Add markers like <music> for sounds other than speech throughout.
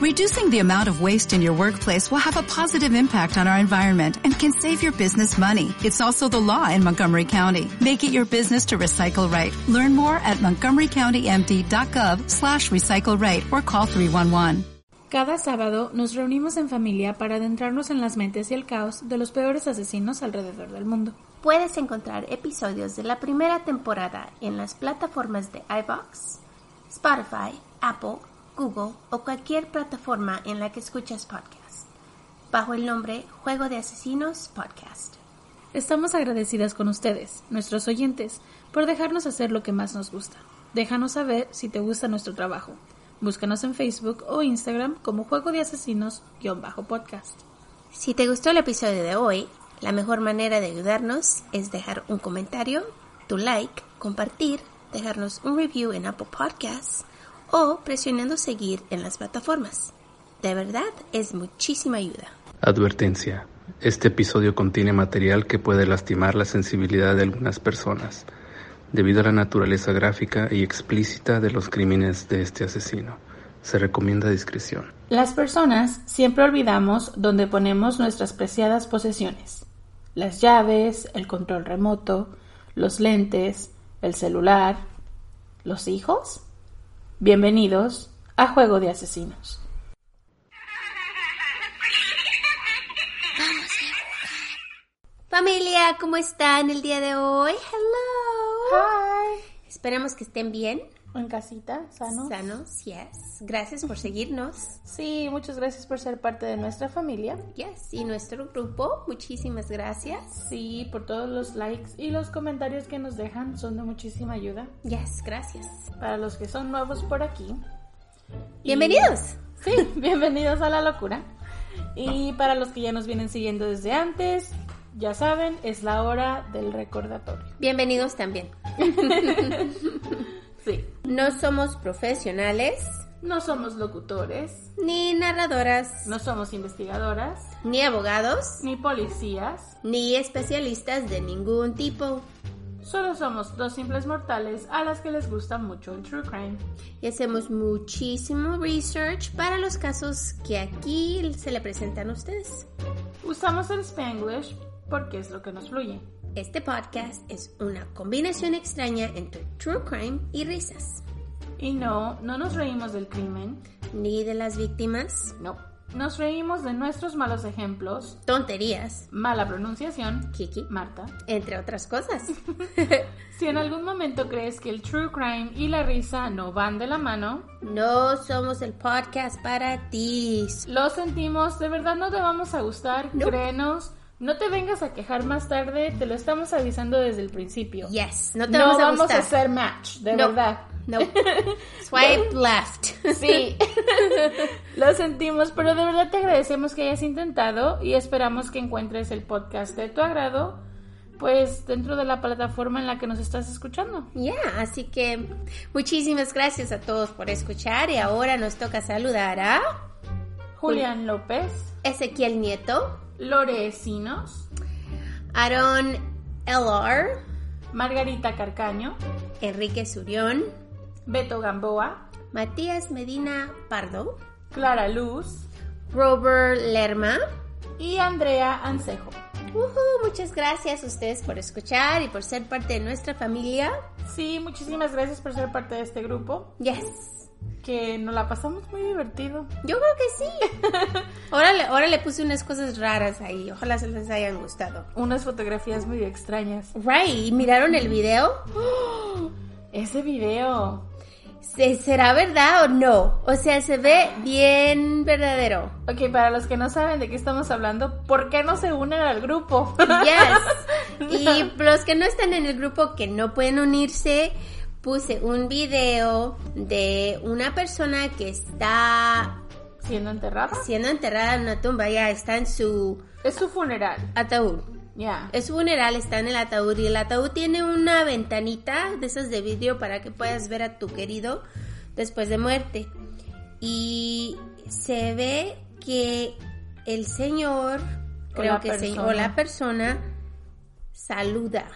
Reducing the amount of waste in your workplace will have a positive impact on our environment and can save your business money. It's also the law in Montgomery County. Make it your business to recycle right. Learn more at montgomerycountymd.gov slash recycle right or call 311. Cada sábado nos reunimos en familia para adentrarnos en las mentes y el caos de los peores asesinos alrededor del mundo. Puedes encontrar episodios de la primera temporada en las plataformas de iVox, Spotify, Apple, Google o cualquier plataforma en la que escuchas podcast, bajo el nombre Juego de Asesinos Podcast. Estamos agradecidas con ustedes, nuestros oyentes, por dejarnos hacer lo que más nos gusta. Déjanos saber si te gusta nuestro trabajo. Búscanos en Facebook o Instagram como Juego de Asesinos-podcast. Si te gustó el episodio de hoy, la mejor manera de ayudarnos es dejar un comentario, tu like, compartir, dejarnos un review en Apple Podcasts o presionando seguir en las plataformas. De verdad, es muchísima ayuda. Advertencia. Este episodio contiene material que puede lastimar la sensibilidad de algunas personas debido a la naturaleza gráfica y explícita de los crímenes de este asesino. Se recomienda discreción. Las personas siempre olvidamos dónde ponemos nuestras preciadas posesiones. Las llaves, el control remoto, los lentes, el celular, los hijos. Bienvenidos a Juego de Asesinos. Familia, ¿cómo están el día de hoy? Hello. Hi. Esperamos que estén bien. En casita, sanos. Sanos, yes. Gracias por seguirnos. Sí, muchas gracias por ser parte de nuestra familia. Yes. Y nuestro grupo, muchísimas gracias. Sí, por todos los likes y los comentarios que nos dejan, son de muchísima ayuda. Yes, gracias. Para los que son nuevos por aquí. y- Bienvenidos. Sí, <laughs> bienvenidos a la locura. Y para los que ya nos vienen siguiendo desde antes, ya saben, es la hora del recordatorio. Bienvenidos también. <laughs> Sí. No somos profesionales, No somos locutores, ni narradoras, no somos investigadoras, ni abogados, ni policías, ni especialistas de ningún tipo. solo somos dos simples mortales a las que les gusta mucho el true crime. Y hacemos muchísimo research para los casos que aquí se le presentan a ustedes. Usamos el Spanglish porque es lo que nos fluye. Este podcast es una combinación extraña entre true crime y risas. Y no, no nos reímos del crimen, Ni de las víctimas, no. Nos reímos de nuestros malos ejemplos, tonterías, mala pronunciación, Kiki, Marta. entre otras cosas. <laughs> Si en algún momento crees que el true crime y la risa no van de la mano, No somos el podcast para ti. lo sentimos, de verdad no te vamos a gustar, No. créenos. No te vengas a quejar más tarde, te lo estamos avisando desde el principio. Yes, no te no vamos a vamos a hacer match, de No. verdad. No. <laughs> Swipe left. Sí, <laughs> lo sentimos, pero de verdad te agradecemos que hayas intentado y esperamos que encuentres el podcast de tu agrado, pues dentro de la plataforma en la que nos estás escuchando. Ya, así que muchísimas gracias a todos por escuchar y ahora nos toca saludar a Julián López, Ezequiel Nieto, Lore Esinos, Aaron LR, Margarita Carcaño, Enrique Surión, Beto Gamboa, Matías Medina Pardo, Clara Luz Robert Lerma. y Andrea Ancejo. Ujú, muchas gracias a ustedes por escuchar y por ser parte de nuestra familia. Sí, muchísimas gracias por ser parte de este grupo, Yes. Que nos la pasamos muy divertido. Yo creo que sí. <laughs> Ahora le, ahora le puse unas cosas raras ahí. Ojalá se les hayan gustado. Unas fotografías muy extrañas. Right, ¿y ¿miraron el video? <gasps> Ese video. ¿Se- ¿Será verdad o no? O sea, se ve bien verdadero. Ok, para los que no saben de qué estamos hablando, ¿por qué no se unen al grupo? Yes. <laughs> Y los que no están en el grupo que no pueden unirse, puse un video de una persona que está Siendo enterrada. siendo enterrada en una tumba. Ya está en su Es su funeral. ataúd. Ya. Es su funeral, está en el ataúd y el ataúd tiene una ventanita de esas de vidrio para que puedas ver a tu querido después de muerte. Y se ve que el señor, O creo la que se, o la persona saluda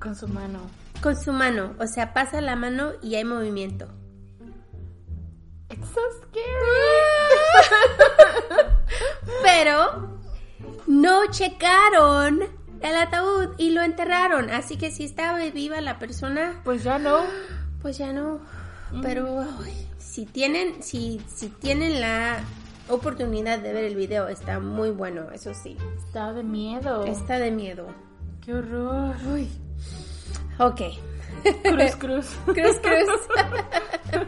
Con su mano. Con su mano, o sea, pasa la mano y hay movimiento. It's so scary. <laughs> Pero no checaron el ataúd y lo enterraron. Así que si estaba viva la persona. Pues ya no. Pues ya no. Mm. Pero si tienen, si, si tienen la oportunidad de ver el video, está muy bueno, eso sí. Está de miedo. Está de miedo. Qué horror. Uy. Ok. Cruz, cruz. <laughs> Cruz, cruz.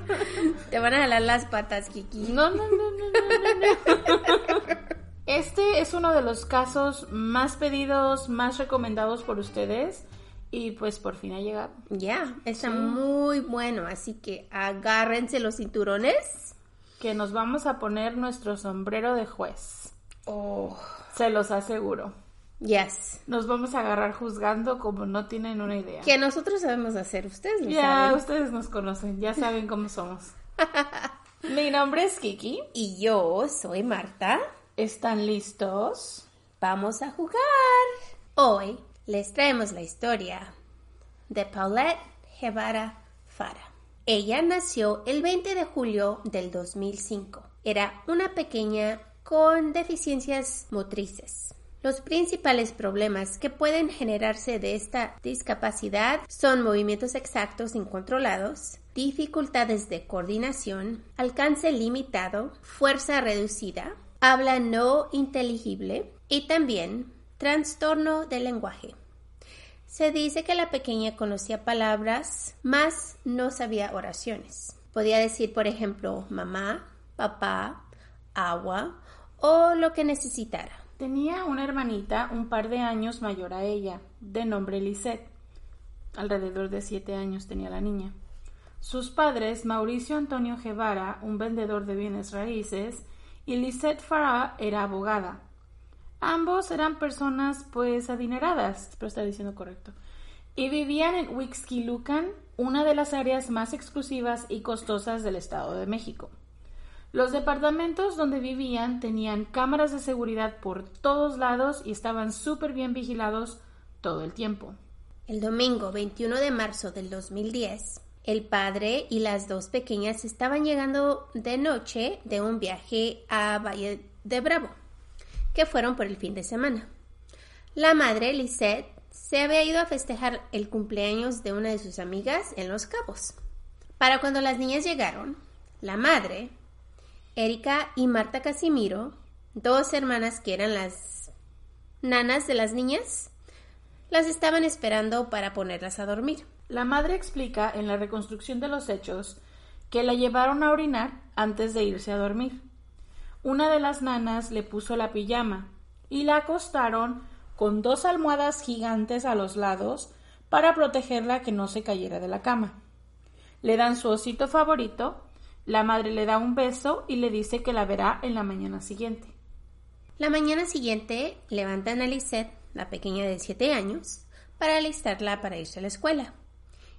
Te van a jalar las patas, Kiki. No, no, no, no, no, no. Este es uno de los casos más pedidos, más recomendados por ustedes. Y pues por fin ha llegado. Ya, está muy bueno, así que agárrense los cinturones. Que nos vamos a poner nuestro sombrero de juez. Oh, Se los aseguro. Yes. Nos vamos a agarrar juzgando como no tienen una idea. Que nosotros sabemos hacer, ustedes lo Ya, saben. ustedes nos conocen, ya saben cómo somos. <laughs> Mi nombre es Kiki. Y yo soy Marta. ¿Están listos? Vamos a jugar. Hoy les traemos la historia de Paulette Guevara Fara. Ella nació el 20 de julio del 2005. Era una pequeña con deficiencias motrices. Los principales problemas que pueden generarse de esta discapacidad son movimientos exactos incontrolados, dificultades de coordinación, alcance limitado, fuerza reducida, habla no inteligible y también trastorno del lenguaje. Se dice que la pequeña conocía palabras, mas no sabía oraciones. Podía decir, por ejemplo, mamá, papá, agua o lo que necesitara. Tenía una hermanita un par de años mayor a ella, de nombre Lisette. Alrededor de siete años tenía la niña. Sus padres, Mauricio Antonio Guevara, un vendedor de bienes raíces, y Lisette Farah era abogada. Ambos eran personas pues adineradas, espero estar diciendo correcto, y vivían en Huixquilucan, una de las áreas más exclusivas y costosas del Estado de México. Los departamentos donde vivían tenían cámaras de seguridad por todos lados y estaban súper bien vigilados todo el tiempo. El domingo 21 de marzo del 2010, el padre y las dos pequeñas estaban llegando de noche de un viaje a Valle de Bravo, que fueron por el fin de semana. La madre, Lisette, se había ido a festejar el cumpleaños de una de sus amigas en Los Cabos. Para cuando las niñas llegaron, la madre, Erika y Marta Casimiro, dos hermanas que eran las nanas de las niñas, las estaban esperando para ponerlas a dormir. La madre explica en la reconstrucción de los hechos que la llevaron a orinar antes de irse a dormir. Una de las nanas le puso la pijama y la acostaron con dos almohadas gigantes a los lados para protegerla que no se cayera de la cama. Le dan su osito favorito, la madre le da un beso y le dice que la verá en la mañana siguiente. La mañana siguiente levantan a Lisette, la pequeña de 7 años, para alistarla para irse a la escuela.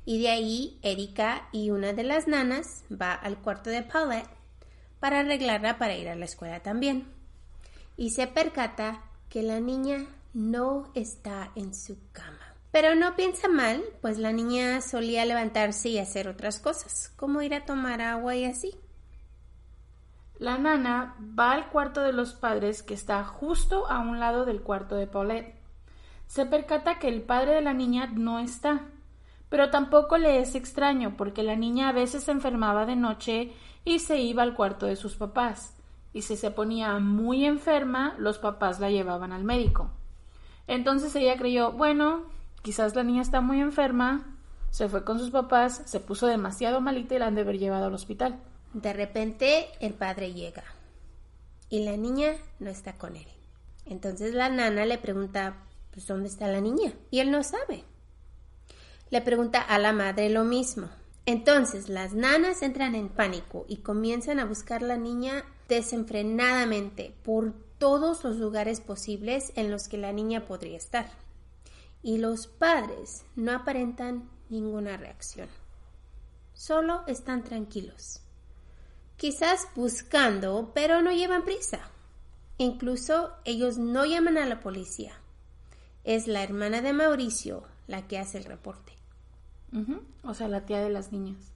Y de ahí Erika y una de las nanas va al cuarto de Paulette para arreglarla para ir a la escuela también. Y se percata que la niña no está en su cama. Pero no piensa mal, pues la niña solía levantarse y hacer otras cosas, como ir a tomar agua y así. La nana va al cuarto de los padres que está justo a un lado del cuarto de Paulette. Se percata que el padre de la niña no está, pero tampoco le es extraño porque la niña a veces se enfermaba de noche y se iba al cuarto de sus papás, y si se ponía muy enferma, los papás la llevaban al médico. Entonces ella creyó, bueno, quizás la niña está muy enferma, se fue con sus papás, se puso demasiado malita y la han de haber llevado al hospital. De repente el padre llega y la niña no está con él. Entonces la nana le pregunta, pues ¿dónde está la niña? Y él no sabe. Le pregunta a la madre lo mismo. Entonces las nanas entran en pánico y comienzan a buscar la niña desenfrenadamente por todos los lugares posibles en los que la niña podría estar. Y los padres no aparentan ninguna reacción. Solo están tranquilos. Quizás buscando, pero no llevan prisa. Incluso ellos no llaman a la policía. Es la hermana de Mauricio la que hace el reporte. O sea, la tía de las niñas.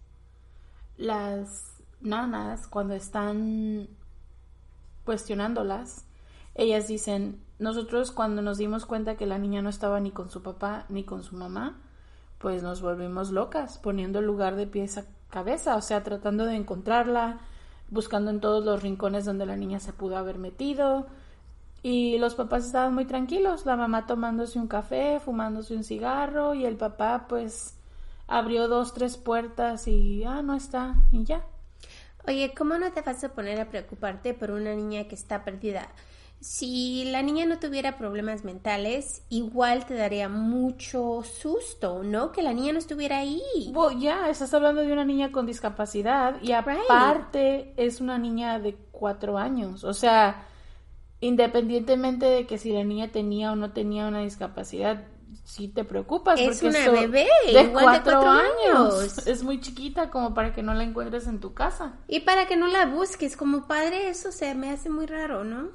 Las nanas, cuando están cuestionándolas, ellas dicen, nosotros cuando nos dimos cuenta que la niña no estaba ni con su papá ni con su mamá, pues nos volvimos locas, poniendo el lugar de pies a cabeza, o sea, tratando de encontrarla, buscando en todos los rincones donde la niña se pudo haber metido. Y los papás estaban muy tranquilos, la mamá tomándose un café, fumándose un cigarro y el papá pues abrió dos, tres puertas y ah, no está y ya. Oye, ¿cómo no te vas a poner a preocuparte por una niña que está perdida? Si la niña no tuviera problemas mentales, igual te daría mucho susto, ¿no? Que la niña no estuviera ahí. Bueno, ya, estás hablando de una niña con discapacidad y aparte es una niña de cuatro años. O sea, independientemente de que si la niña tenía o no tenía una discapacidad, si te preocupas. Es una bebé, de cuatro, años. <laughs> Es muy chiquita como para que no la encuentres en tu casa. Y para que no la busques como padre, eso se me hace muy raro, ¿no?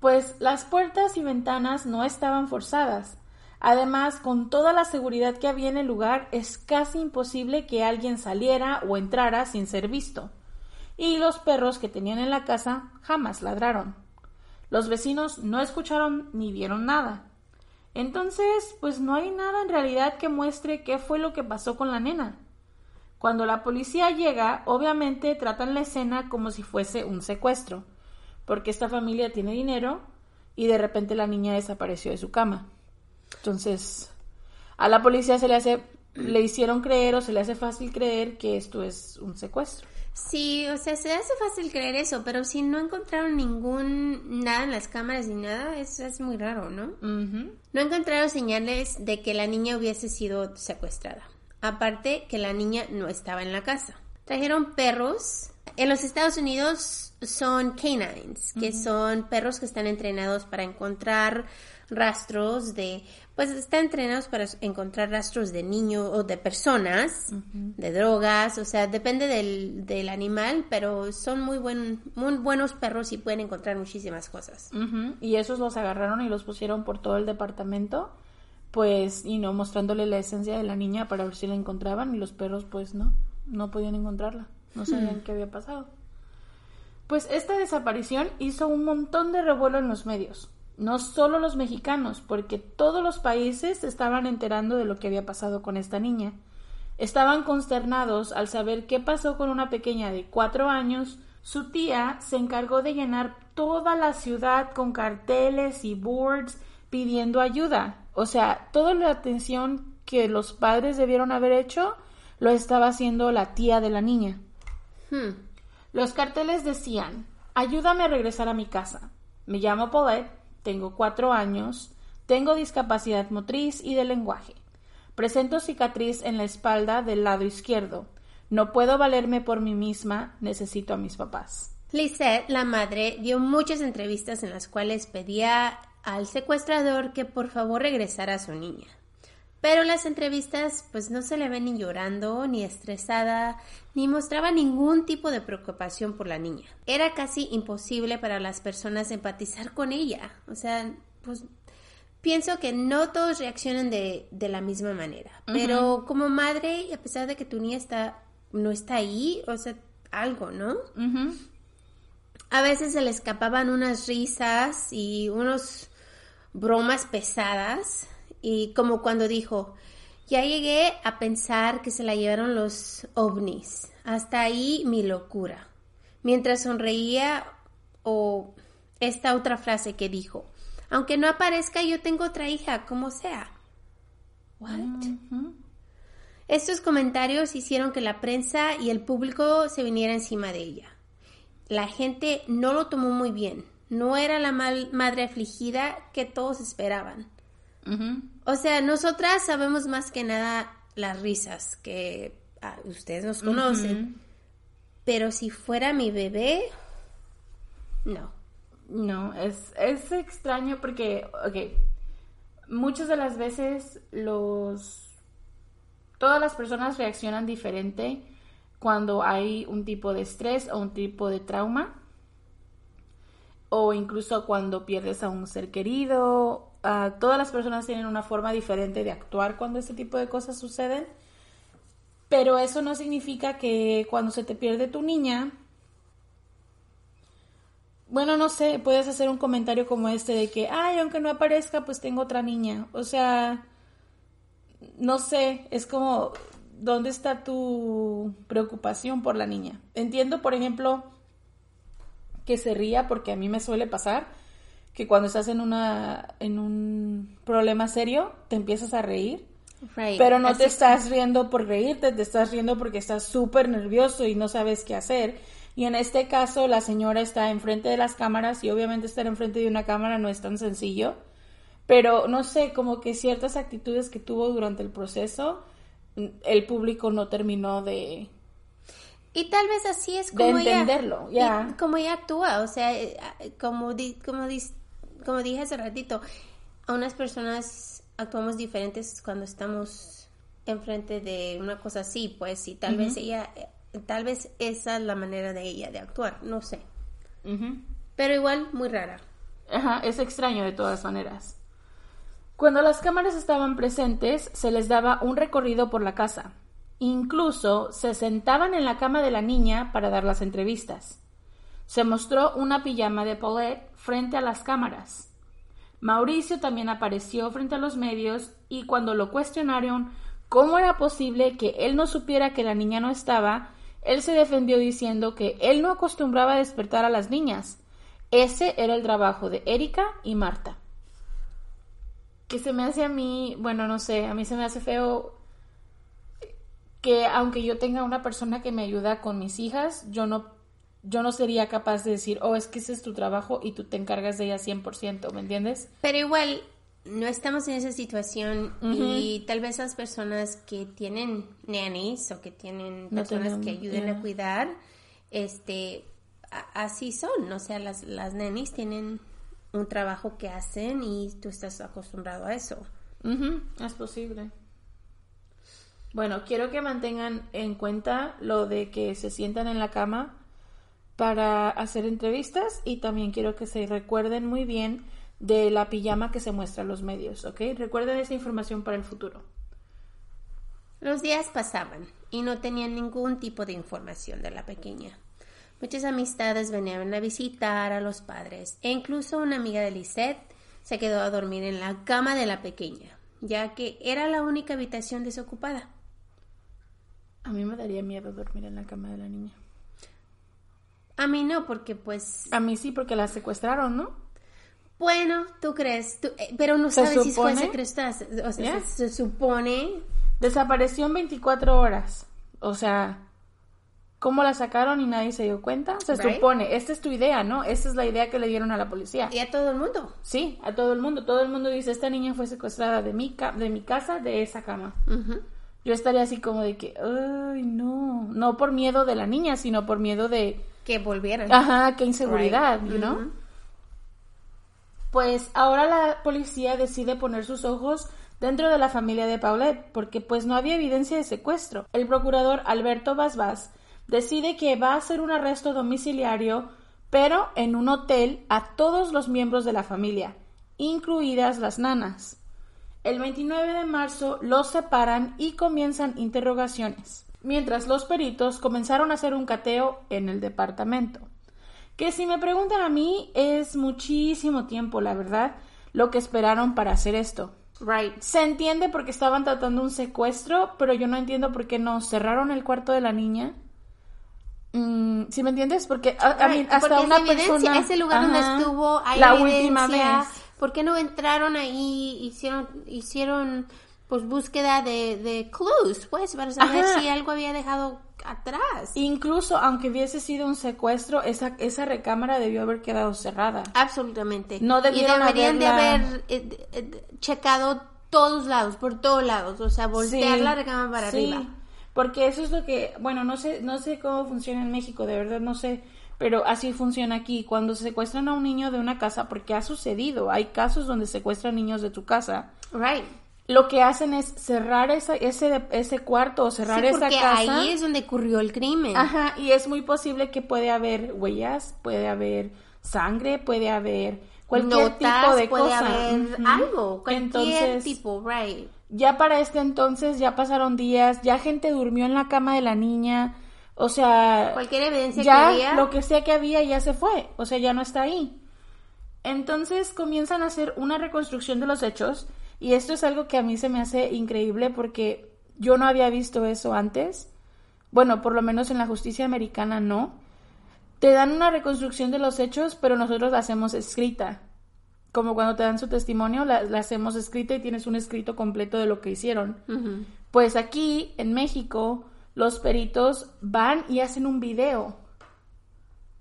Pues las puertas y ventanas no estaban forzadas. Además, con toda la seguridad que había en el lugar, es casi imposible que alguien saliera o entrara sin ser visto. Y los perros que tenían en la casa jamás ladraron. Los vecinos no escucharon ni vieron nada. Entonces, pues no hay nada en realidad que muestre qué fue lo que pasó con la nena. Cuando la policía llega, obviamente tratan la escena como si fuese un secuestro, porque esta familia tiene dinero y de repente la niña desapareció de su cama. Entonces, a la policía se le hace le hicieron creer o se le hace fácil creer que esto es un secuestro. Sí, o sea, se hace fácil creer eso, pero si no encontraron ningún nada en las cámaras ni nada, eso es muy raro, ¿no? No encontraron señales de que la niña hubiese sido secuestrada. Aparte que la niña no estaba en la casa. Trajeron perros. En los Estados Unidos son canines, que son perros que están entrenados para encontrar rastros de, pues están entrenados para encontrar rastros de niños o de personas, de drogas, o sea, depende del, del animal, pero son muy, buen, muy buenos perros y pueden encontrar muchísimas cosas. Y esos los agarraron y los pusieron por todo el departamento, pues, y no mostrándole la esencia de la niña para ver si la encontraban y los perros, pues, no, no podían encontrarla, no sabían qué había pasado. Pues esta desaparición hizo un montón de revuelo en los medios no solo los mexicanos, porque todos los países se estaban enterando de lo que había pasado con esta niña. Estaban consternados al saber qué pasó con una pequeña de cuatro años. Su tía se encargó de llenar toda la ciudad con carteles y boards pidiendo ayuda. O sea, toda la atención que los padres debieron haber hecho lo estaba haciendo la tía de la niña. Hmm. Los carteles decían Ayúdame a regresar a mi casa. Me llamo Paulette tengo cuatro años, tengo discapacidad motriz y de lenguaje. Presento cicatriz en la espalda del lado izquierdo. No puedo valerme por mí misma, necesito a mis papás. Lisette, la madre, dio muchas entrevistas en las cuales pedía al secuestrador que por favor regresara a su niña. Pero las entrevistas pues no se le ven ni llorando, ni estresada, ni mostraba ningún tipo de preocupación por la niña. Era casi imposible para las personas empatizar con ella. O sea, pues pienso que no todos reaccionan de, la misma manera. Pero como madre, a pesar de que tu niña está, no está ahí, o sea, algo, ¿no? A veces se le escapaban unas risas y unos bromas pesadas y como cuando dijo, ya llegué a pensar que se la llevaron los ovnis. Hasta ahí mi locura. Mientras sonreía o esta otra frase que dijo, aunque no aparezca yo tengo otra hija, como sea. What? Estos comentarios hicieron que la prensa y el público se viniera encima de ella. La gente no lo tomó muy bien. No era la madre afligida que todos esperaban. O sea, nosotras sabemos más que nada las risas que ah, ustedes nos conocen. Pero si fuera mi bebé, no. No, es, es extraño porque, ok, muchas de las veces los... Todas las personas reaccionan diferente cuando hay un tipo de estrés o un tipo de trauma o incluso cuando pierdes a un ser querido todas las personas tienen una forma diferente de actuar cuando este tipo de cosas suceden, pero eso no significa que cuando se te pierde tu niña, bueno, no sé, puedes hacer un comentario como este de que, ay, aunque no aparezca, pues tengo otra niña. O sea, no sé, es como, ¿dónde está tu preocupación por la niña? Entiendo, por ejemplo, que se ría porque a mí me suele pasar que cuando estás en una en un problema serio te empiezas a reír. Pero no te estás riendo por reírte te estás riendo porque estás súper nervioso y no sabes qué hacer. Y en este caso la señora está enfrente de las cámaras y obviamente estar enfrente de una cámara no es tan sencillo. Pero no sé como que ciertas actitudes que tuvo durante el proceso el público no terminó de y tal vez así es como entenderlo, ella, como ella actúa, o sea, eh, como, como, como dije hace ratito, a unas personas actuamos diferentes cuando estamos enfrente de una cosa así, pues, y tal vez ella, tal vez esa es la manera de ella de actuar, no sé. Pero igual, muy rara. Ajá, es extraño de todas maneras. Cuando las cámaras estaban presentes, se les daba un recorrido por la casa. Incluso se sentaban en la cama de la niña para dar las entrevistas. Se mostró una pijama de Paulette frente a las cámaras. Mauricio también apareció frente a los medios y cuando lo cuestionaron cómo era posible que él no supiera que la niña no estaba, él se defendió diciendo que él no acostumbraba a despertar a las niñas. Ese era el trabajo de Erika y Marta. Que se me hace a mí, bueno, no sé, a mí se me hace feo que aunque yo tenga una persona que me ayuda con mis hijas, yo no, yo no sería capaz de decir, oh, es que ese es tu trabajo y tú te encargas de ella 100%, ¿me entiendes? Pero igual, no estamos en esa situación y tal vez las personas que tienen nannies o que tienen personas que ayuden a cuidar, este, así son, o sea, las, las nannies tienen un trabajo que hacen y tú estás acostumbrado a eso. Es posible. Bueno, quiero que mantengan en cuenta lo de que se sientan en la cama para hacer entrevistas y también quiero que se recuerden muy bien de la pijama que se muestra en los medios, ¿ok? Recuerden esa información para el futuro. Los días pasaban y no tenían ningún tipo de información de la pequeña. Muchas amistades venían a visitar a los padres e incluso una amiga de Lisette se quedó a dormir en la cama de la pequeña, ya que era la única habitación desocupada. A mí me daría miedo dormir en la cama de la niña. A mí no, porque pues... A mí sí, porque la secuestraron, ¿no? Bueno, tú crees, eh, pero no sabes si fue secuestrada. O sea, se, supone... Desapareció en 24 horas. O sea, ¿cómo la sacaron y nadie se dio cuenta? Se supone, esta es tu idea, ¿no? Esta es la idea que le dieron a la policía. ¿Y a todo el mundo? Sí, a todo el mundo. Todo el mundo dice, esta niña fue secuestrada de mi, de mi casa, de esa cama yo estaría así como de que, ay, no, no por miedo de la niña, sino por miedo de... Que volvieran. Ajá, qué inseguridad, ¿no? Pues ahora la policía decide poner sus ojos dentro de la familia de Paulette, porque pues no había evidencia de secuestro. El procurador Alberto Basbas decide que va a hacer un arresto domiciliario, pero en un hotel a todos los miembros de la familia, incluidas las nanas. El 29 de marzo los separan y comienzan interrogaciones, mientras los peritos comenzaron a hacer un cateo en el departamento. Que si me preguntan a mí es muchísimo tiempo, la verdad, lo que esperaron para hacer esto. Right. Se entiende porque estaban tratando un secuestro, pero yo no entiendo por qué no cerraron el cuarto de la niña. Mm, ¿Sí me entiendes? Porque, hasta una persona... ese lugar donde estuvo la última vez ¿por qué no entraron ahí, hicieron, hicieron pues búsqueda de, de clues, pues, para saber si algo había dejado atrás. Incluso aunque hubiese sido un secuestro, esa, esa recámara debió haber quedado cerrada. Absolutamente. No debieron y deberían de haber eh, eh, checado todos lados, por todos lados, o sea, voltear la recámara para sí, arriba. Porque eso es lo que, bueno, no sé, no sé cómo funciona en México, de verdad no sé, pero así funciona aquí. Cuando se secuestran a un niño de una casa, porque ha sucedido, hay casos donde secuestran niños de tu casa. Right. Lo que hacen es cerrar ese, ese cuarto o cerrar esa casa. ahí es donde ocurrió el crimen. Ajá, y es muy posible que puede haber huellas, puede haber sangre, puede haber cualquier tipo de puede cosa. haber algo, cualquier tipo, right. Ya para este entonces ya pasaron días, ya gente durmió en la cama de la niña, O sea, Cualquier evidencia ya que había. lo que sea que había ya se fue, o sea, ya no está ahí. Entonces comienzan a hacer una reconstrucción de los hechos y esto es algo que a mí se me hace increíble porque yo no había visto eso antes. Bueno, por lo menos en la justicia americana no. Te dan una reconstrucción de los hechos, pero nosotros la hacemos escrita. Como cuando te dan su testimonio, la, la hacemos escrita y tienes un escrito completo de lo que hicieron. Pues aquí, en México, los peritos van y hacen un video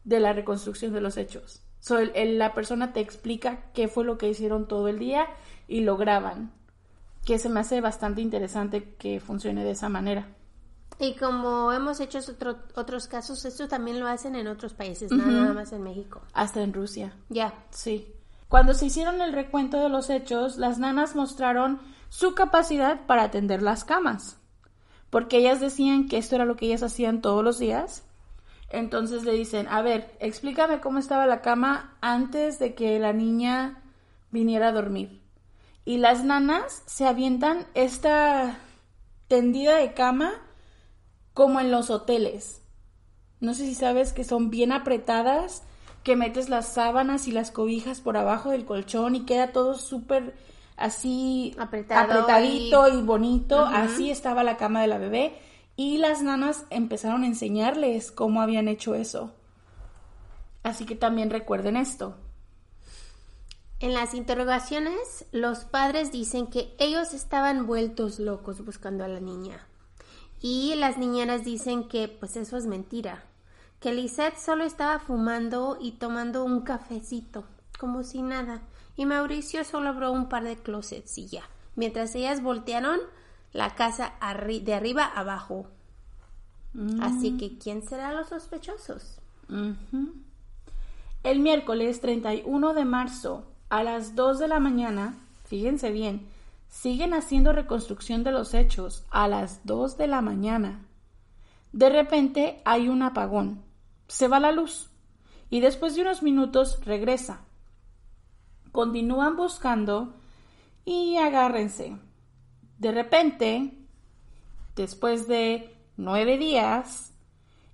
de la reconstrucción de los hechos. So, el- el- la persona te explica qué fue lo que hicieron todo el día y lo graban. Que se me hace bastante interesante que funcione de esa manera. Y como hemos hecho otro- otros casos, esto también lo hacen en otros países, nada más en México. Hasta en Rusia. Ya. Sí. Cuando se hicieron el recuento de los hechos, las nanas mostraron su capacidad para atender las camas. Porque ellas decían que esto era lo que ellas hacían todos los días. Entonces le dicen, a ver, explícame cómo estaba la cama antes de que la niña viniera a dormir. Y las nanas se avientan esta tendida de cama como en los hoteles. No sé si sabes que son bien apretadas, que metes las sábanas y las cobijas por abajo del colchón y queda todo súper así Apretado apretadito y, bonito. Así estaba la cama de la bebé. Y las nanas empezaron a enseñarles cómo habían hecho eso. Así que también recuerden esto. En las interrogaciones, los padres dicen que ellos estaban vueltos locos buscando a la niña. Y las niñeras dicen que pues eso es mentira. Que Lisette solo estaba fumando y tomando un cafecito, como si nada. Y Mauricio solo abrió un par de closets y ya. Mientras ellas voltearon la casa arri- de arriba abajo. Así que, ¿quién será los sospechosos? El miércoles 31 de marzo a las 2 de la mañana, fíjense bien, siguen haciendo reconstrucción de los hechos a las 2 de la mañana. De repente hay un apagón, se va la luz y después de unos minutos regresa. Continúan buscando y agárrense. De repente, después de nueve días,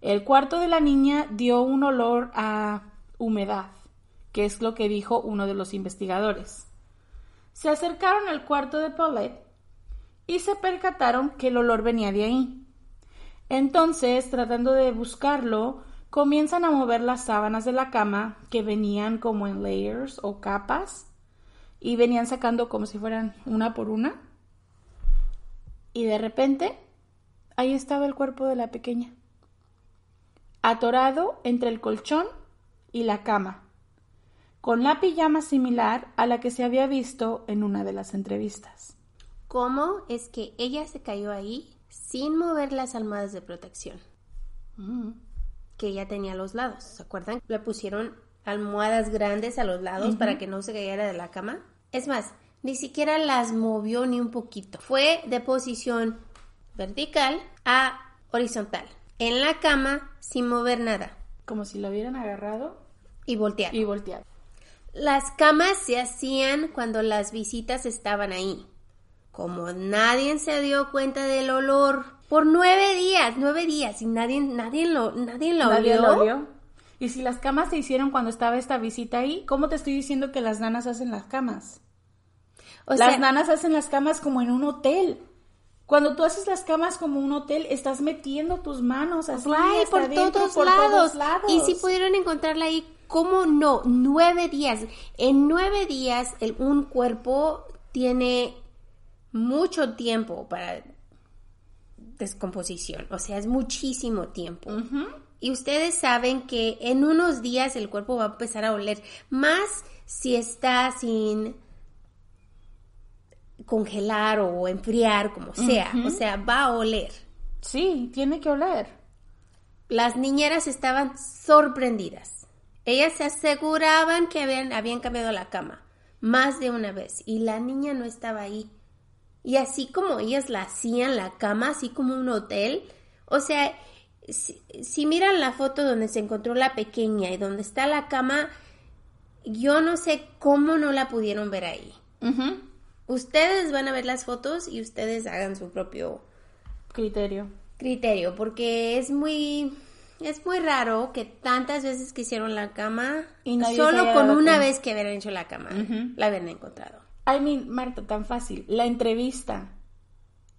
el cuarto de la niña dio un olor a humedad, que es lo que dijo uno de los investigadores. Se acercaron al cuarto de Paulette y se percataron que el olor venía de ahí. Entonces, tratando de buscarlo, comienzan a mover las sábanas de la cama que venían como en layers o capas y venían sacando como si fueran una por una. Y de repente, ahí estaba el cuerpo de la pequeña, atorado entre el colchón y la cama, con la pijama similar a la que se había visto en una de las entrevistas. ¿Cómo es que ella se cayó ahí sin mover las almohadas de protección? Que ella tenía a los lados. ¿Se acuerdan? Le pusieron almohadas grandes a los lados para que no se cayera de la cama. Es más, ni siquiera las movió ni un poquito. Fue de posición vertical a horizontal. En la cama sin mover nada. Como si lo hubieran agarrado Y voltear. y volteado. Las camas se hacían cuando las visitas estaban ahí. Como nadie se dio cuenta del olor por nueve días, nueve días, y nadie, nadie lo, nadie lo Nadie olió. lo olió. Y si las camas se hicieron cuando estaba esta visita ahí, ¿cómo te estoy diciendo que las nanas hacen las camas? O las sea, nanas hacen las camas como en un hotel. Cuando tú haces las camas como un hotel, estás metiendo tus manos así right, hasta por, adentro, todos, por lados. todos lados. Y si pudieron encontrarla ahí, ¿cómo no? Nueve días. En nueve días, el, un cuerpo tiene mucho tiempo para descomposición. O sea, es muchísimo tiempo. Y ustedes saben que en unos días el cuerpo va a empezar a oler. Más si está sin congelar o enfriar, como sea. O sea, va a oler. Sí, tiene que oler. Las niñeras estaban sorprendidas. Ellas se aseguraban que habían, habían cambiado la cama más de una vez y la niña no estaba ahí. Y así como ellas la hacían la cama, así como un hotel, o sea, si, si miran la foto donde se encontró la pequeña y donde está la cama, yo no sé cómo no la pudieron ver ahí. Ujú. Ustedes van a ver las fotos y ustedes hagan su propio Criterio. criterio, porque es muy es muy raro que tantas veces que hicieron la cama Y solo con una vez que hubieran hecho la cama la habían encontrado. I mean, Marta, tan fácil. La entrevista.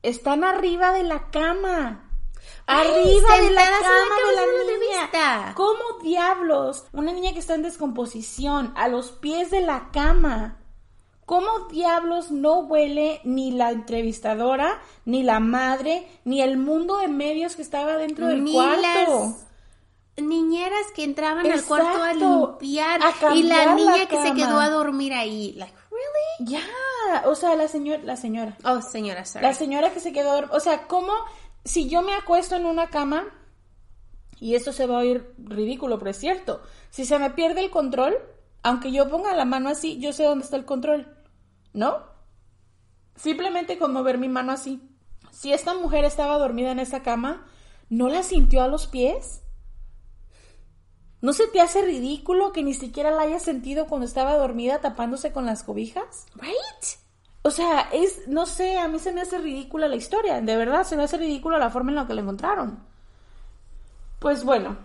Están arriba de la cama. Arriba de la cama de la niña. ¿Cómo diablos? Una niña que está en descomposición, a los pies de la cama. ¿Cómo diablos no huele ni la entrevistadora, ni la madre, ni el mundo de medios que estaba dentro del Ni cuarto? las niñeras que entraban al cuarto a Exacto. limpiar A y la niña la que se quedó a dormir ahí. Like, really? Ya, o sea, la señora, la señora. Oh, señora, sorry. La señora que se quedó, o sea, ¿cómo si yo me acuesto en una cama y esto se va a oír ridículo, pero es cierto, si se me pierde el control, aunque yo ponga la mano así, yo sé dónde está el control, ¿no? Simplemente con mover mi mano así. Si esta mujer estaba dormida en esa cama, ¿no la sintió a los pies? ¿No se te hace ridículo que ni siquiera la haya sentido cuando estaba dormida tapándose con las cobijas? Right? O sea, es, no sé, a mí se me hace ridícula la historia, de verdad, se me hace ridícula la forma en la que la encontraron. Pues bueno,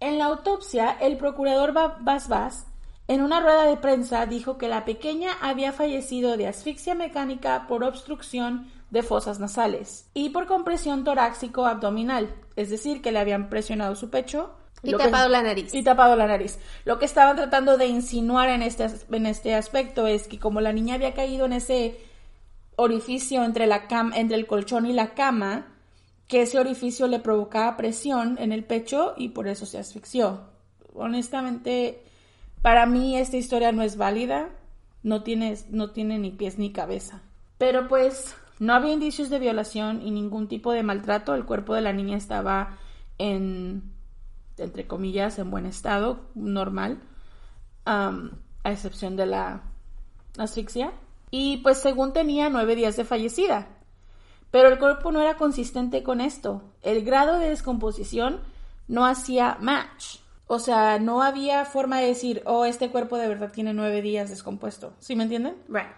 en la autopsia, el procurador Ba- Bas Bas, en una rueda de prensa, dijo que la pequeña había fallecido de asfixia mecánica por obstrucción de fosas nasales y por compresión torácico-abdominal, es decir, que le habían presionado su pecho. Y lo que- tapado la nariz. y tapado la nariz. Lo que estaban tratando de insinuar en este, en este aspecto es que como la niña había caído en ese orificio entre, la cam entre el colchón y la cama, que ese orificio le provocaba presión en el pecho y por eso se asfixió. Honestamente, para mí esta historia no es válida, no tiene, no tiene ni pies ni cabeza. Pero pues no había indicios de violación y ningún tipo de maltrato, el cuerpo de la niña estaba en entre comillas, en buen estado, normal, a excepción de la asfixia. Y pues según tenía nueve días de fallecida. Pero el cuerpo no era consistente con esto. El grado de descomposición no hacía match. O sea, no había forma de decir, oh, este cuerpo de verdad tiene nueve días descompuesto. ¿Sí me entienden? Right.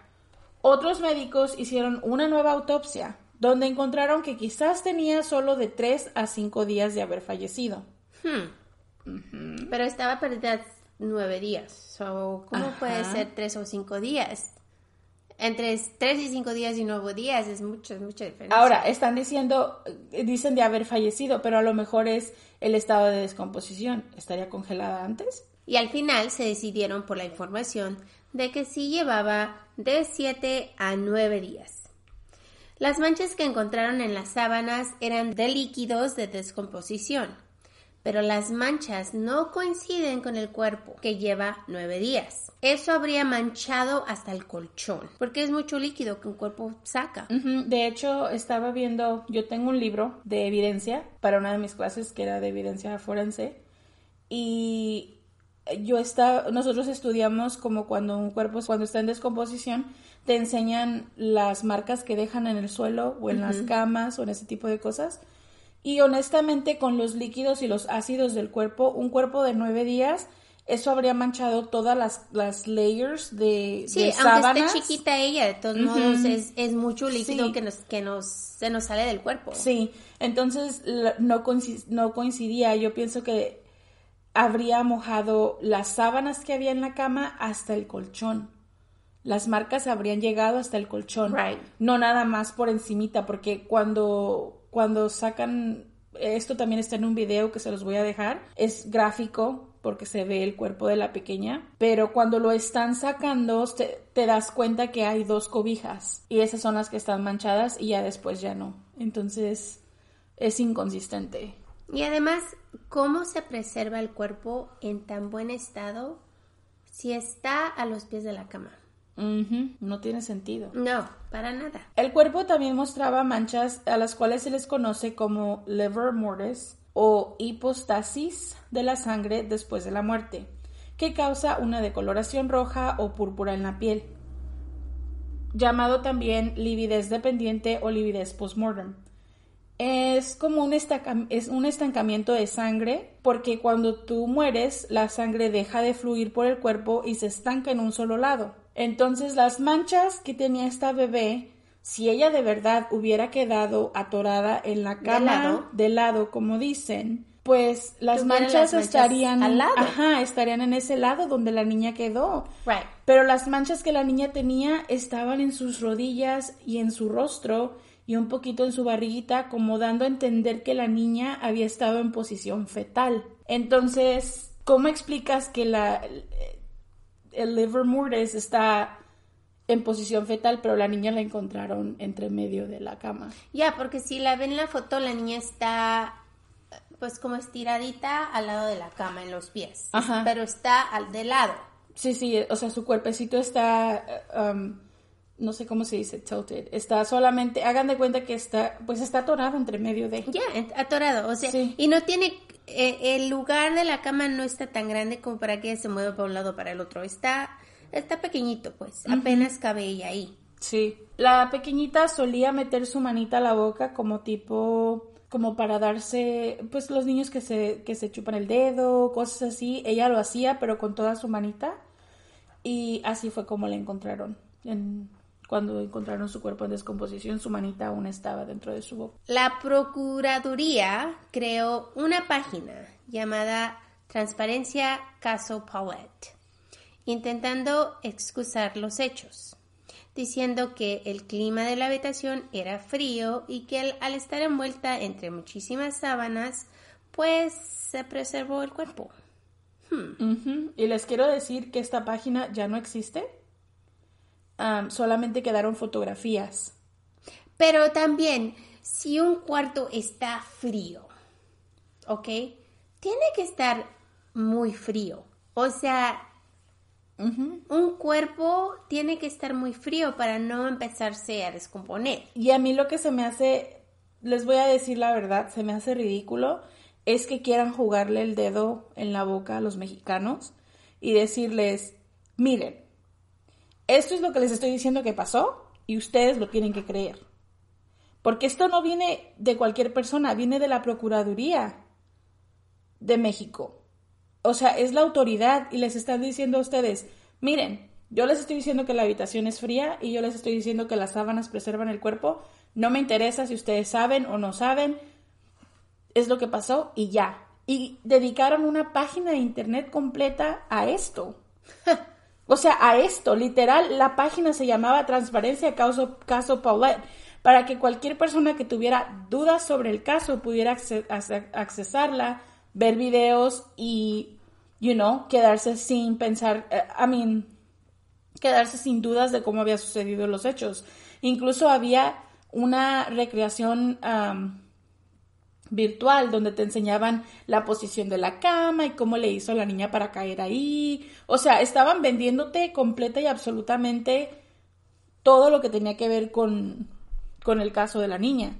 Otros médicos hicieron una nueva autopsia, donde encontraron que quizás tenía solo de tres a cinco días de haber fallecido. Hmm. Pero estaba perdida nueve días. So, ¿Cómo Ajá. puede ser tres o cinco días? Entre tres y cinco días y nueve días es mucho, mucha diferencia. Ahora, están diciendo, eh, dicen de haber fallecido, pero a lo mejor es el estado de descomposición. ¿Estaría congelada antes? Y al final se decidieron por la información de que sí llevaba de 7 a 9 días. Las manchas que encontraron en las sábanas eran de líquidos de descomposición, pero las manchas no coinciden con el cuerpo, que lleva 9 días. Eso habría manchado hasta el colchón, porque es mucho líquido que un cuerpo saca. De hecho, estaba viendo, yo tengo un libro de evidencia para una de mis clases que era de evidencia forense y yo estaba, nosotros estudiamos como cuando un cuerpo, cuando está en descomposición, te enseñan las marcas que dejan en el suelo o en las camas o en ese tipo de cosas. Y honestamente, con los líquidos y los ácidos del cuerpo, un cuerpo de nueve días, eso habría manchado todas las, las layers de, Sí, de aunque sábanas. esté chiquita ella, de todos modos es, es mucho líquido Sí. que, nos, que nos, se nos sale del cuerpo. Sí, entonces no, no coincidía. Yo pienso que habría mojado las sábanas que había en la cama hasta el colchón. Las marcas habrían llegado hasta el colchón. Right. No nada más por encimita, porque cuando, cuando sacan, esto también está en un video que se los voy a dejar, es gráfico porque se ve el cuerpo de la pequeña, pero cuando lo están sacando te, das cuenta que hay dos cobijas y esas son las que están manchadas y ya después ya no. Entonces es inconsistente. Y además, ¿cómo se preserva el cuerpo en tan buen estado si está a los pies de la cama? No tiene sentido. No, para nada. El cuerpo también mostraba manchas a las cuales se les conoce como liver mortis o hipostasis de la sangre después de la muerte, que causa una decoloración roja o púrpura en la piel, llamado también lividez dependiente o lividez postmortem. Es como un, es un estancamiento de sangre porque cuando tú mueres la sangre deja de fluir por el cuerpo y se estanca en un solo lado. Entonces las manchas que tenía esta bebé si ella de verdad hubiera quedado atorada en la cama de lado, como dicen, pues las manchas, estarían al lado. Ajá, estarían en ese lado donde la niña quedó. Right. Pero las manchas que la niña tenía estaban en sus rodillas y en su rostro y un poquito en su barriguita, como dando a entender que la niña había estado en posición fetal. Entonces, ¿cómo explicas que la el liver mortis está en posición fetal, pero la niña la encontraron entre medio de la cama. Ya, porque si la ven en la foto, la niña está pues como estiradita al lado de la cama en los pies, Ajá. pero está al de lado. Sí, sí, o sea, su cuerpecito está, um, no sé cómo se dice, tilted. Está solamente, hagan de cuenta que está, pues está atorado entre medio de... Ya, atorado, o sea, Sí. y no tiene, eh, el lugar de la cama no está tan grande como para que ella se mueva para un lado o para el otro, está, está pequeñito, pues, apenas cabe ella ahí. Sí. La pequeñita solía meter su manita a la boca como tipo, como para darse, pues los niños que se, que se chupan el dedo, cosas así. Ella lo hacía, pero con toda su manita. Y así fue como la encontraron. En, cuando encontraron su cuerpo en descomposición, su manita aún estaba dentro de su boca. La Procuraduría creó una página llamada Transparencia Caso Paulette, intentando excusar los hechos, diciendo que el clima de la habitación era frío y que al, al estar envuelta entre muchísimas sábanas, pues se preservó el cuerpo. Ujú. Y les quiero decir que esta página ya no existe. Am, solamente quedaron fotografías. Pero también, si un cuarto está frío, ¿ok? Tiene que estar muy frío. O sea, un cuerpo tiene que estar muy frío para no empezarse a descomponer. Y a mí lo que se me hace, les voy a decir la verdad, se me hace ridículo, es que quieran jugarle el dedo en la boca a los mexicanos y decirles, miren, esto es lo que les estoy diciendo que pasó y ustedes lo tienen que creer. Porque esto no viene de cualquier persona, viene de la Procuraduría de México. O sea, es la autoridad y les están diciendo a ustedes, miren, yo les estoy diciendo que la habitación es fría y yo les estoy diciendo que las sábanas preservan el cuerpo. No me interesa si ustedes saben o no saben. Es lo que pasó y ya. Y dedicaron una página de internet completa a esto. <laughs> o sea, a esto, literal, la página se llamaba Transparencia Caso, caso Paulette, para que cualquier persona que tuviera dudas sobre el caso pudiera acce- acce- accesarla, ver videos y, you know, quedarse sin pensar, eh, I mean, quedarse sin dudas de cómo había sucedido los hechos. Incluso había una recreación am, virtual donde te enseñaban la posición de la cama y cómo le hizo la niña para caer ahí. O sea, estaban vendiéndote completa y absolutamente todo lo que tenía que ver con, con el caso de la niña.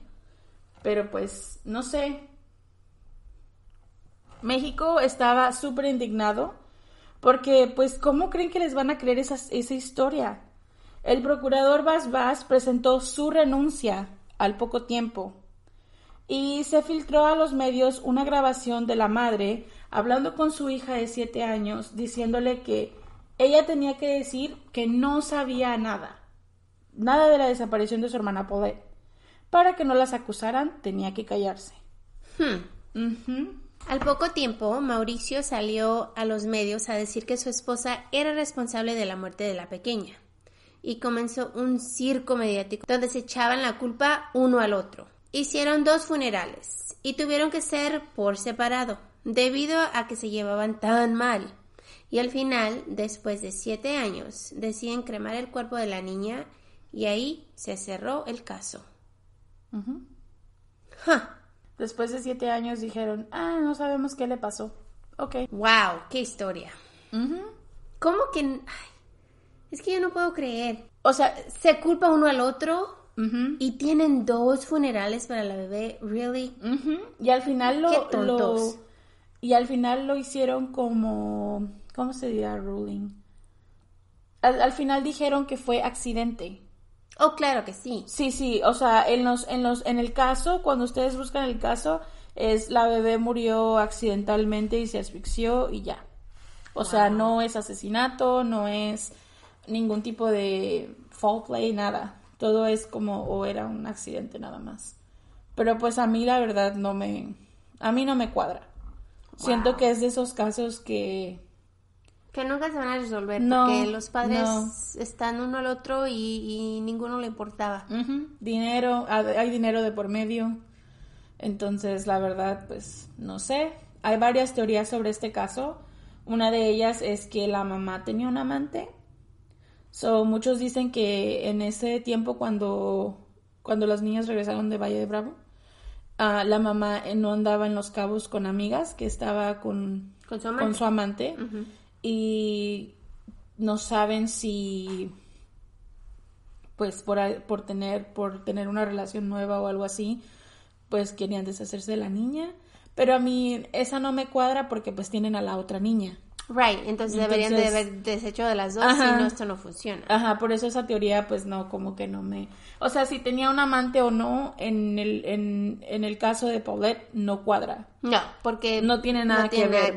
Pero pues, no sé. México estaba súper indignado porque, pues, ¿cómo creen que les van a creer esa, esa historia? El procurador Vaz Vaz presentó su renuncia al poco tiempo y se filtró a los medios una grabación de la madre hablando con su hija de siete años diciéndole que ella tenía que decir que no sabía nada, nada de la desaparición de su hermana Paulette. Para que no las acusaran tenía que callarse. Hmm. Al poco tiempo, Mauricio salió a los medios a decir que su esposa era responsable de la muerte de la pequeña y comenzó un circo mediático donde se echaban la culpa uno al otro. Hicieron dos funerales y tuvieron que ser por separado debido a que se llevaban tan mal. Y al final, después de siete años, deciden cremar el cuerpo de la niña y ahí se cerró el caso. Después de siete años dijeron, ah, no sabemos qué le pasó. Ok. ¡Wow! ¡Qué historia! ¿Cómo que.? ay, es que yo no puedo creer. O sea, Se culpa uno al otro y tienen dos funerales para la bebé. ¿Really? y al final lo, Qué lo- tontos. y al final lo hicieron como, ¿cómo se dirá ruling? Al, al final dijeron que fue accidente. Oh, claro que sí. Sí, sí, o sea, en los, en los, en el caso, cuando ustedes buscan el caso, es la bebé murió accidentalmente y se asfixió y ya. O sea, no es asesinato, no es ningún tipo de foul play, nada. Todo es como o era un accidente nada más. Pero pues a mí la verdad no me a mí no me cuadra. Siento que es de esos casos que que nunca se van a resolver porque los padres están uno al otro y, ninguno le importaba. Dinero, hay dinero de por medio. Entonces, la verdad, pues no sé. Hay varias teorías sobre este caso. Una de ellas es que la mamá tenía un amante. So, muchos dicen que en ese tiempo cuando, cuando los niños regresaron de Valle de Bravo, ah, la mamá no andaba en los cabos con amigas, que estaba con, con su amante y no saben si pues por, por tener por tener una relación nueva o algo así pues querían deshacerse de la niña. Pero a mí esa no me cuadra porque pues tienen a la otra niña Right, entonces, deberían de haber deshecho de las dos y no, esto no funciona. Ajá, por eso esa teoría pues no, como que no me... O sea, si tenía un amante o no, en el, en, en el caso de Paulette no cuadra. No, porque... No tiene nada, que, ver,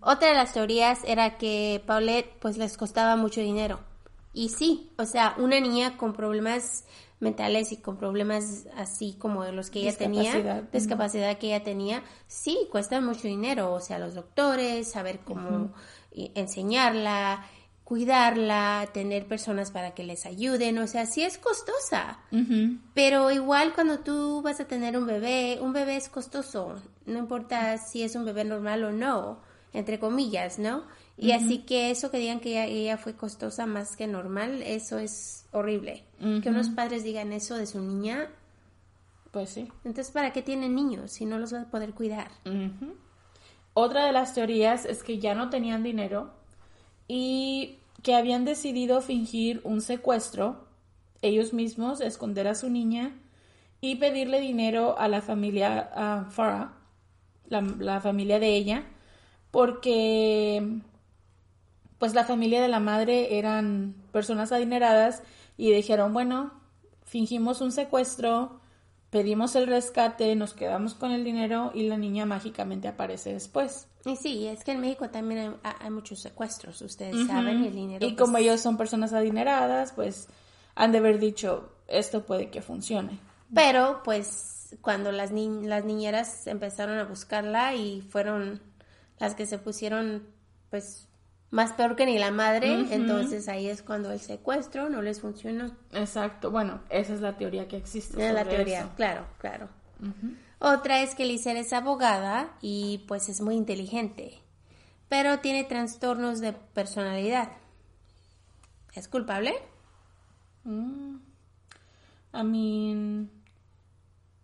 Otra de las teorías era que Paulette pues les costaba mucho dinero. Y sí, o sea, una niña con problemas mentales y con problemas así como los que ella tenía, discapacidad que ella tenía, sí, cuesta mucho dinero, o sea, los doctores, saber cómo enseñarla, cuidarla, tener personas para que les ayuden, o sea, sí es costosa, pero igual cuando tú vas a tener un bebé, un bebé es costoso, no importa si es un bebé normal o no, entre comillas, ¿no? Y así que eso que digan que ella, fue costosa más que normal, eso es horrible. Que unos padres digan eso de su niña. Pues sí. Entonces, ¿para qué tienen niños si no los va a poder cuidar? Otra de las teorías es que ya no tenían dinero y que habían decidido fingir un secuestro, ellos mismos, esconder a su niña y pedirle dinero a la familia a Farah, la familia de ella, porque pues la familia de la madre eran personas adineradas y dijeron, bueno, fingimos un secuestro, pedimos el rescate, nos quedamos con el dinero y la niña mágicamente aparece después. Y sí, es que en México también hay, muchos secuestros, ustedes saben, y el dinero. Y como pues, ellos son personas adineradas, pues han de haber dicho, esto puede que funcione. Pero pues cuando las, las niñeras empezaron a buscarla y fueron las que se pusieron pues más peor que ni la madre, entonces ahí es cuando el secuestro no les funcionó. Exacto, bueno, esa es la teoría que existe. Es la teoría, claro, claro. Otra es que Lizer es abogada y pues es muy inteligente, pero tiene trastornos de personalidad. ¿Es culpable? Mm. A mí,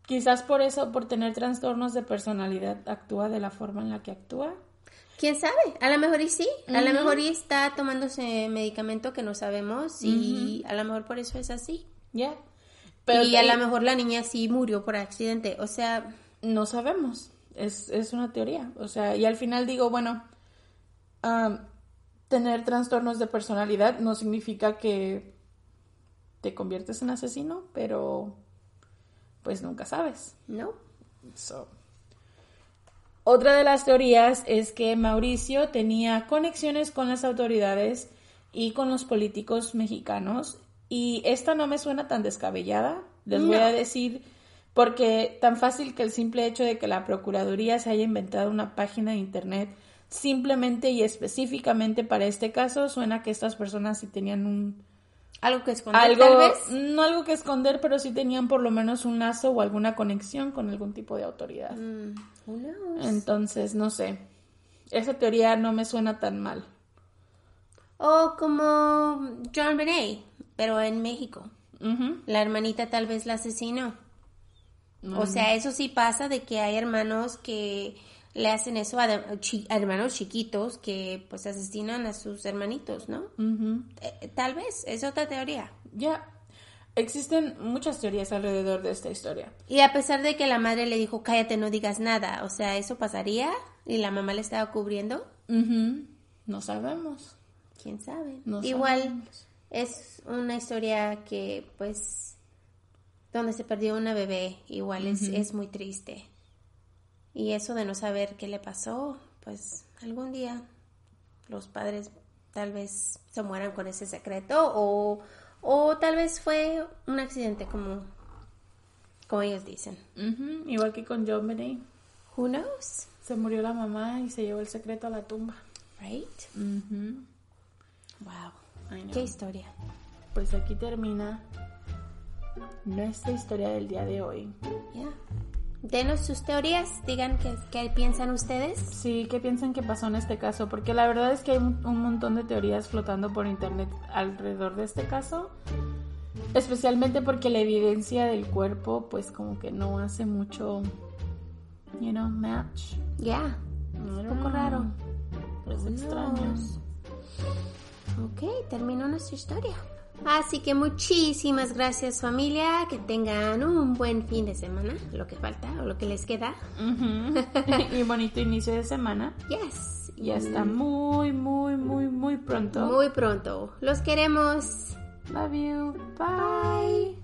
quizás por eso, por tener trastornos de personalidad, actúa de la forma en la que actúa. ¿Quién sabe? A lo mejor y sí. A lo mejor y está tomándose medicamento que no sabemos y a lo mejor por eso es así. Ya. y a lo mejor la niña sí murió por accidente. O sea... No sabemos. Es, es una teoría. O sea, y al final digo, bueno, tener trastornos de personalidad no significa que te conviertes en asesino, pero pues nunca sabes. No. So. Otra de las teorías es que Mauricio tenía conexiones con las autoridades y con los políticos mexicanos y esta no me suena tan descabellada, les voy a decir, porque tan fácil que el simple hecho de que la Procuraduría se haya inventado una página de Internet simplemente y específicamente para este caso, suena que estas personas sí tenían un... Algo que esconder, tal vez. No algo que esconder, pero sí tenían por lo menos un lazo o alguna conexión con algún tipo de autoridad. Mm. Entonces, no sé. Esa teoría no me suena tan mal. O como John Benet, pero en México. La hermanita tal vez la asesinó. O sea, eso sí pasa de que hay hermanos que le hacen eso a, hermanos chiquitos que pues asesinan a sus hermanitos, ¿no? Eh, tal vez, es otra teoría. Ya, Existen muchas teorías alrededor de esta historia. Y a pesar de que la madre le dijo, cállate, no digas nada, o sea, ¿eso pasaría? ¿Y la mamá le estaba cubriendo? No sabemos. ¿Quién sabe? Igual es una historia que, pues, donde se perdió una bebé, igual es, es muy triste. Y eso de no saber qué le pasó, pues algún día los padres tal vez se mueran con ese secreto o O tal vez fue un accidente como, como ellos dicen. Igual que con John Benet. Who knows? Se murió la mamá y se llevó el secreto a la tumba. Right? Wow. Qué historia. Pues aquí termina nuestra historia del día de hoy. Yeah. Denos sus teorías, digan qué, qué piensan ustedes. Sí, ¿qué piensan que pasó en este caso? Porque la verdad es que hay un un montón de teorías flotando por internet alrededor de este caso. Especialmente porque la evidencia del cuerpo, pues como que no hace mucho, you know, match. Ya. Un poco raro. Es extraño. Ok, terminó nuestra historia. Así que muchísimas gracias familia, que tengan un buen fin de semana, lo que falta o lo que les queda. <laughs> Y bonito inicio de semana. Yes. Y hasta muy, muy, muy, muy pronto. Muy pronto. Los queremos. Love you. Bye.